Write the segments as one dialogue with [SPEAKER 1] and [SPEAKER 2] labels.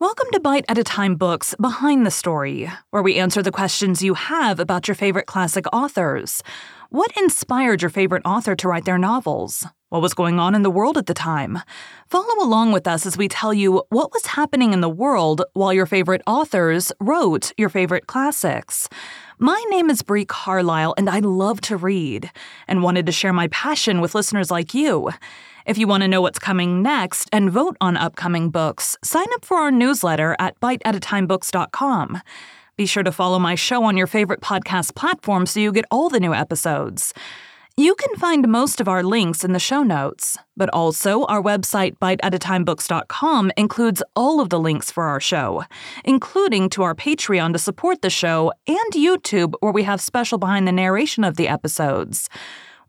[SPEAKER 1] Welcome to Bite at a Time Books Behind the Story, where we answer the questions you have about your favorite classic authors. What inspired your favorite author to write their novels? What was going on in the world at the time? Follow along with us as we tell you what was happening in the world while your favorite authors wrote your favorite classics. My name is Bree Carlile, and I love to read and wanted to share my passion with listeners like you. If you want to know what's coming next and vote on upcoming books, sign up for our newsletter at biteatatimebooks.com. Be sure to follow my show on your favorite podcast platform so you get all the new episodes. You can find most of our links in the show notes, but also our website, biteatatimebooks.com, includes all of the links for our show, including to our Patreon to support the show and YouTube, where we have special behind the narration of the episodes.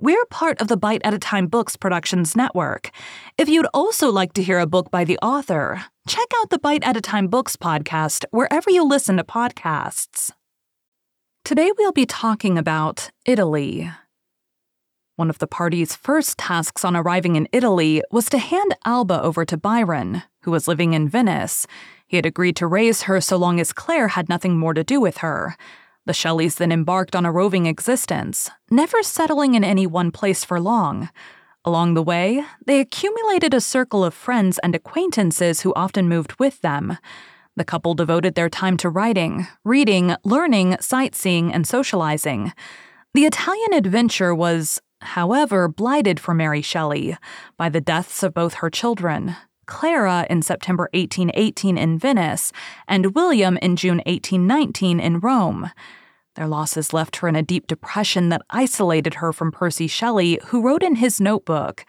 [SPEAKER 1] We're part of the Bite at a Time Books Productions Network. If you'd also like to hear a book by the author, check out the Bite at a Time Books podcast wherever you listen to podcasts. Today we'll be talking about Italy. One of the party's first tasks on arriving in Italy was to hand Alba over to Byron, who was living in Venice. He had agreed to raise her so long as Claire had nothing more to do with her. The Shelleys then embarked on a roving existence, never settling in any one place for long. Along the way, they accumulated a circle of friends and acquaintances who often moved with them. The couple devoted their time to writing, reading, learning, sightseeing, and socializing. The Italian adventure was, however, blighted for Mary Shelley by the deaths of both her children, Clara in September 1818 in Venice, and William in June 1819 in Rome. Their losses left her in a deep depression that isolated her from Percy Shelley, who wrote in his notebook,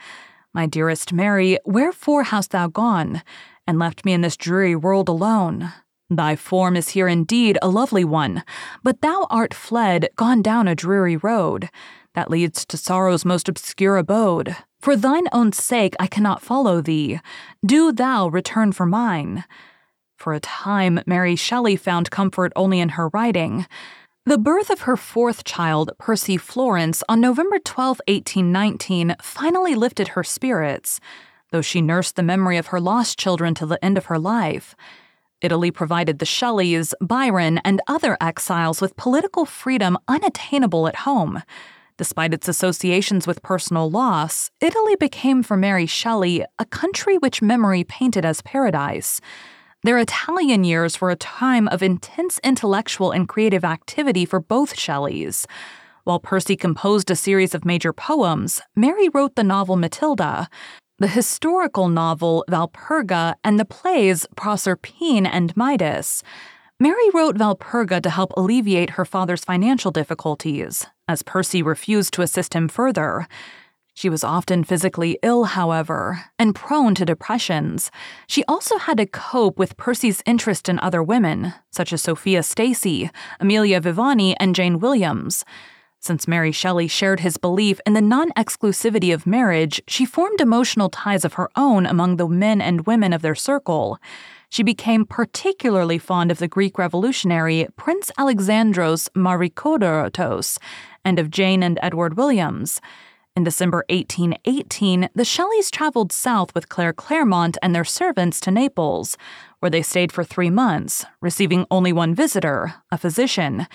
[SPEAKER 1] My dearest Mary, wherefore hast thou gone, and left me in this dreary world alone? Thy form is here indeed a lovely one, but thou art fled, gone down a dreary road, that leads to sorrow's most obscure abode. For thine own sake I cannot follow thee. Do thou return for mine. For a time, Mary Shelley found comfort only in her writing. The birth of her fourth child, Percy Florence, on November 12, 1819, finally lifted her spirits, though she nursed the memory of her lost children till the end of her life. Italy provided the Shelleys, Byron, and other exiles with political freedom unattainable at home. Despite its associations with personal loss, Italy became for Mary Shelley a country which memory painted as paradise. Their Italian years were a time of intense intellectual and creative activity for both Shelleys. While Percy composed a series of major poems, Mary wrote the novel Matilda, the historical novel Valperga, and the plays Proserpine and Midas. Mary wrote Valperga to help alleviate her father's financial difficulties, as Percy refused to assist him further. She was often physically ill, however, and prone to depressions. She also had to cope with Percy's interest in other women, such as Sophia Stacey, Amelia Viviani, and Jane Williams. Since Mary Shelley shared his belief in the non exclusivity of marriage, she formed emotional ties of her own among the men and women of their circle. She became particularly fond of the Greek revolutionary Prince Alexandros Marikodoros and of Jane and Edward Williams. In December 1818, the Shelleys traveled south with Claire Clairmont and their servants to Naples, where they stayed for three months, receiving only one visitor, a physician.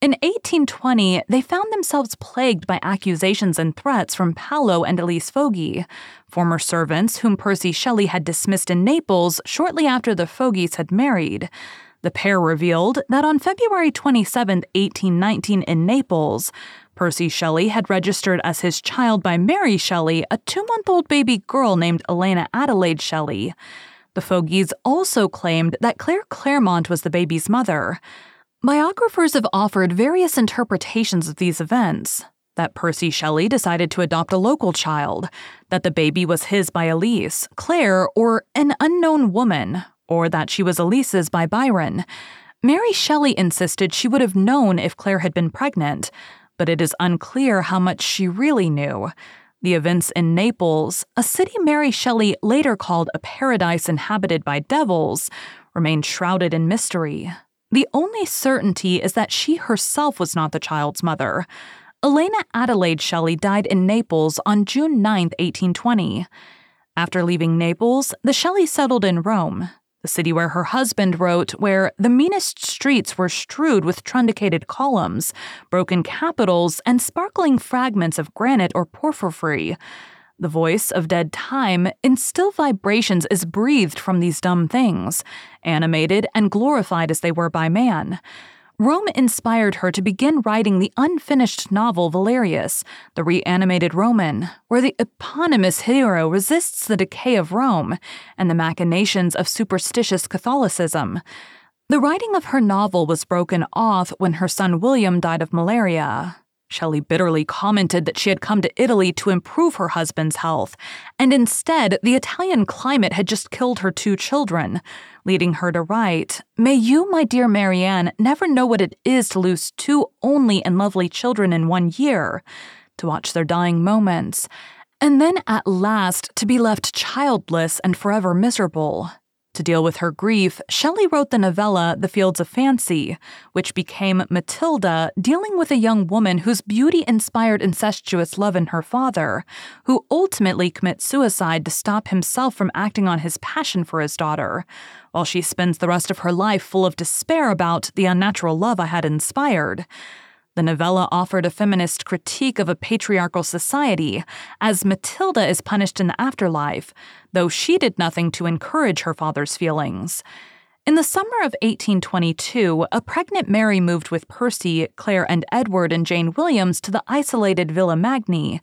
[SPEAKER 1] In 1820, they found themselves plagued by accusations and threats from Paolo and Elise Foggi, former servants whom Percy Shelley had dismissed in Naples shortly after the Foggis had married. The pair revealed that on February 27, 1819, in Naples, Percy Shelley had registered as his child by Mary Shelley a two month old baby girl named Elena Adelaide Shelley. The Foggis also claimed that Claire Clairmont was the baby's mother. Biographers have offered various interpretations of these events that Percy Shelley decided to adopt a local child, that the baby was his by Elise, Claire, or an unknown woman, or that she was Elise's by Byron. Mary Shelley insisted she would have known if Claire had been pregnant, but it is unclear how much she really knew. The events in Naples, a city Mary Shelley later called a paradise inhabited by devils, remain shrouded in mystery. The only certainty is that she herself was not the child's mother. Elena Adelaide Shelley died in Naples on June 9, 1820. After leaving Naples, the Shelleys settled in Rome. The city where her husband wrote, where the meanest streets were strewed with truncated columns, broken capitals, and sparkling fragments of granite or porphyry. The voice of dead time in still vibrations is breathed from these dumb things, animated and glorified as they were by man. Rome inspired her to begin writing the unfinished novel Valerius, the reanimated Roman, where the eponymous hero resists the decay of Rome and the machinations of superstitious Catholicism. The writing of her novel was broken off when her son William died of malaria. Shelley bitterly commented that she had come to Italy to improve her husband's health, and instead, the Italian climate had just killed her two children, leading her to write May you, my dear Marianne, never know what it is to lose two only and lovely children in one year, to watch their dying moments, and then at last to be left childless and forever miserable. To deal with her grief, Shelley wrote the novella The Fields of Fancy, which became Matilda, dealing with a young woman whose beauty inspired incestuous love in her father, who ultimately commits suicide to stop himself from acting on his passion for his daughter, while she spends the rest of her life full of despair about the unnatural love I had inspired. The novella offered a feminist critique of a patriarchal society, as Matilda is punished in the afterlife, though she did nothing to encourage her father's feelings. In the summer of 1822, a pregnant Mary moved with Percy, Claire, and Edward and Jane Williams to the isolated Villa Magni,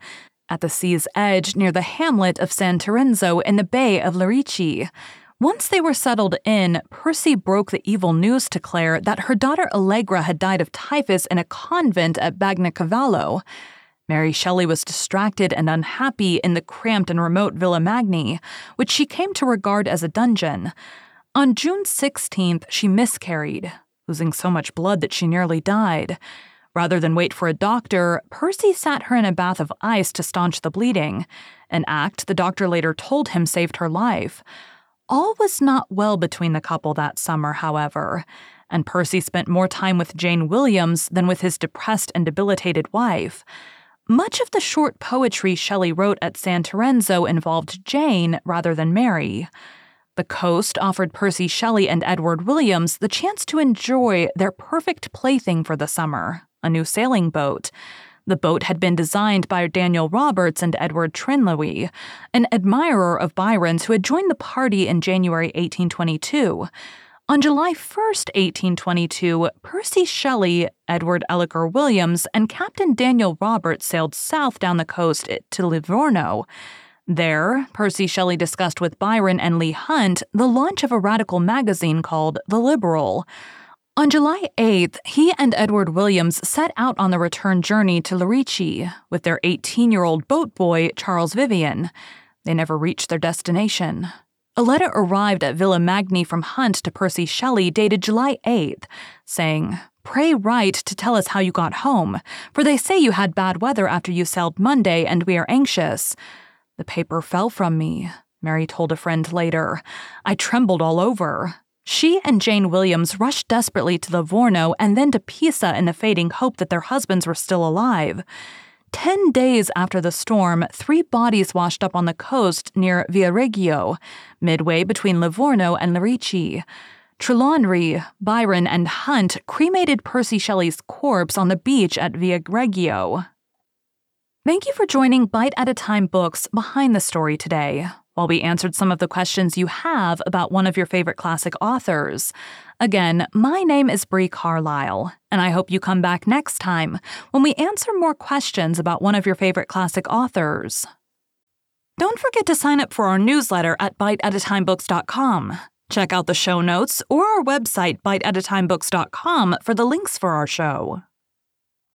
[SPEAKER 1] at the sea's edge near the hamlet of San Terenzo in the Bay of Lerici. Once they were settled in, Percy broke the evil news to Claire that her daughter Allegra had died of typhus in a convent at Bagnacavallo. Mary Shelley was distracted and unhappy in the cramped and remote Villa Magni, which she came to regard as a dungeon. On June 16th, she miscarried, losing so much blood that she nearly died. Rather than wait for a doctor, Percy sat her in a bath of ice to staunch the bleeding, an act the doctor later told him saved her life. All was not well between the couple that summer, however, and Percy spent more time with Jane Williams than with his depressed and debilitated wife. Much of the short poetry Shelley wrote at San Terenzo involved Jane rather than Mary. The coast offered Percy Shelley and Edward Williams the chance to enjoy their perfect plaything for the summer a new sailing boat. The boat had been designed by Daniel Roberts and Edward Trelawny, an admirer of Byron's who had joined the party in January 1822. On July 1, 1822, Percy Shelley, Edward Ellerker Williams, and Captain Daniel Roberts sailed south down the coast to Livorno. There, Percy Shelley discussed with Byron and Leigh Hunt the launch of a radical magazine called The Liberal. On July 8th, he and Edward Williams set out on the return journey to Lerici with their 18 year old boat boy, Charles Vivian. They never reached their destination. A letter arrived at Villa Magni from Hunt to Percy Shelley dated July 8th, saying, Pray write to tell us how you got home, for they say you had bad weather after you sailed Monday and we are anxious. The paper fell from me, Mary told a friend later. I trembled all over. She and Jane Williams rushed desperately to Livorno and then to Pisa in the fading hope that their husbands were still alive. Ten days after the storm, three bodies washed up on the coast near Viareggio, midway between Livorno and Lerici. Trelawny, Byron, and Hunt cremated Percy Shelley's corpse on the beach at Viareggio. Thank you for joining Bite at a Time Books Behind the Story today while we answered some of the questions you have about one of your favorite classic authors. Again, my name is Bree Carlile, and I hope you come back next time when we answer more questions about one of your favorite classic authors. Don't forget to sign up for our newsletter at biteatatimebooks.com. Check out the show notes or our website, biteatatimebooks.com, for the links for our show.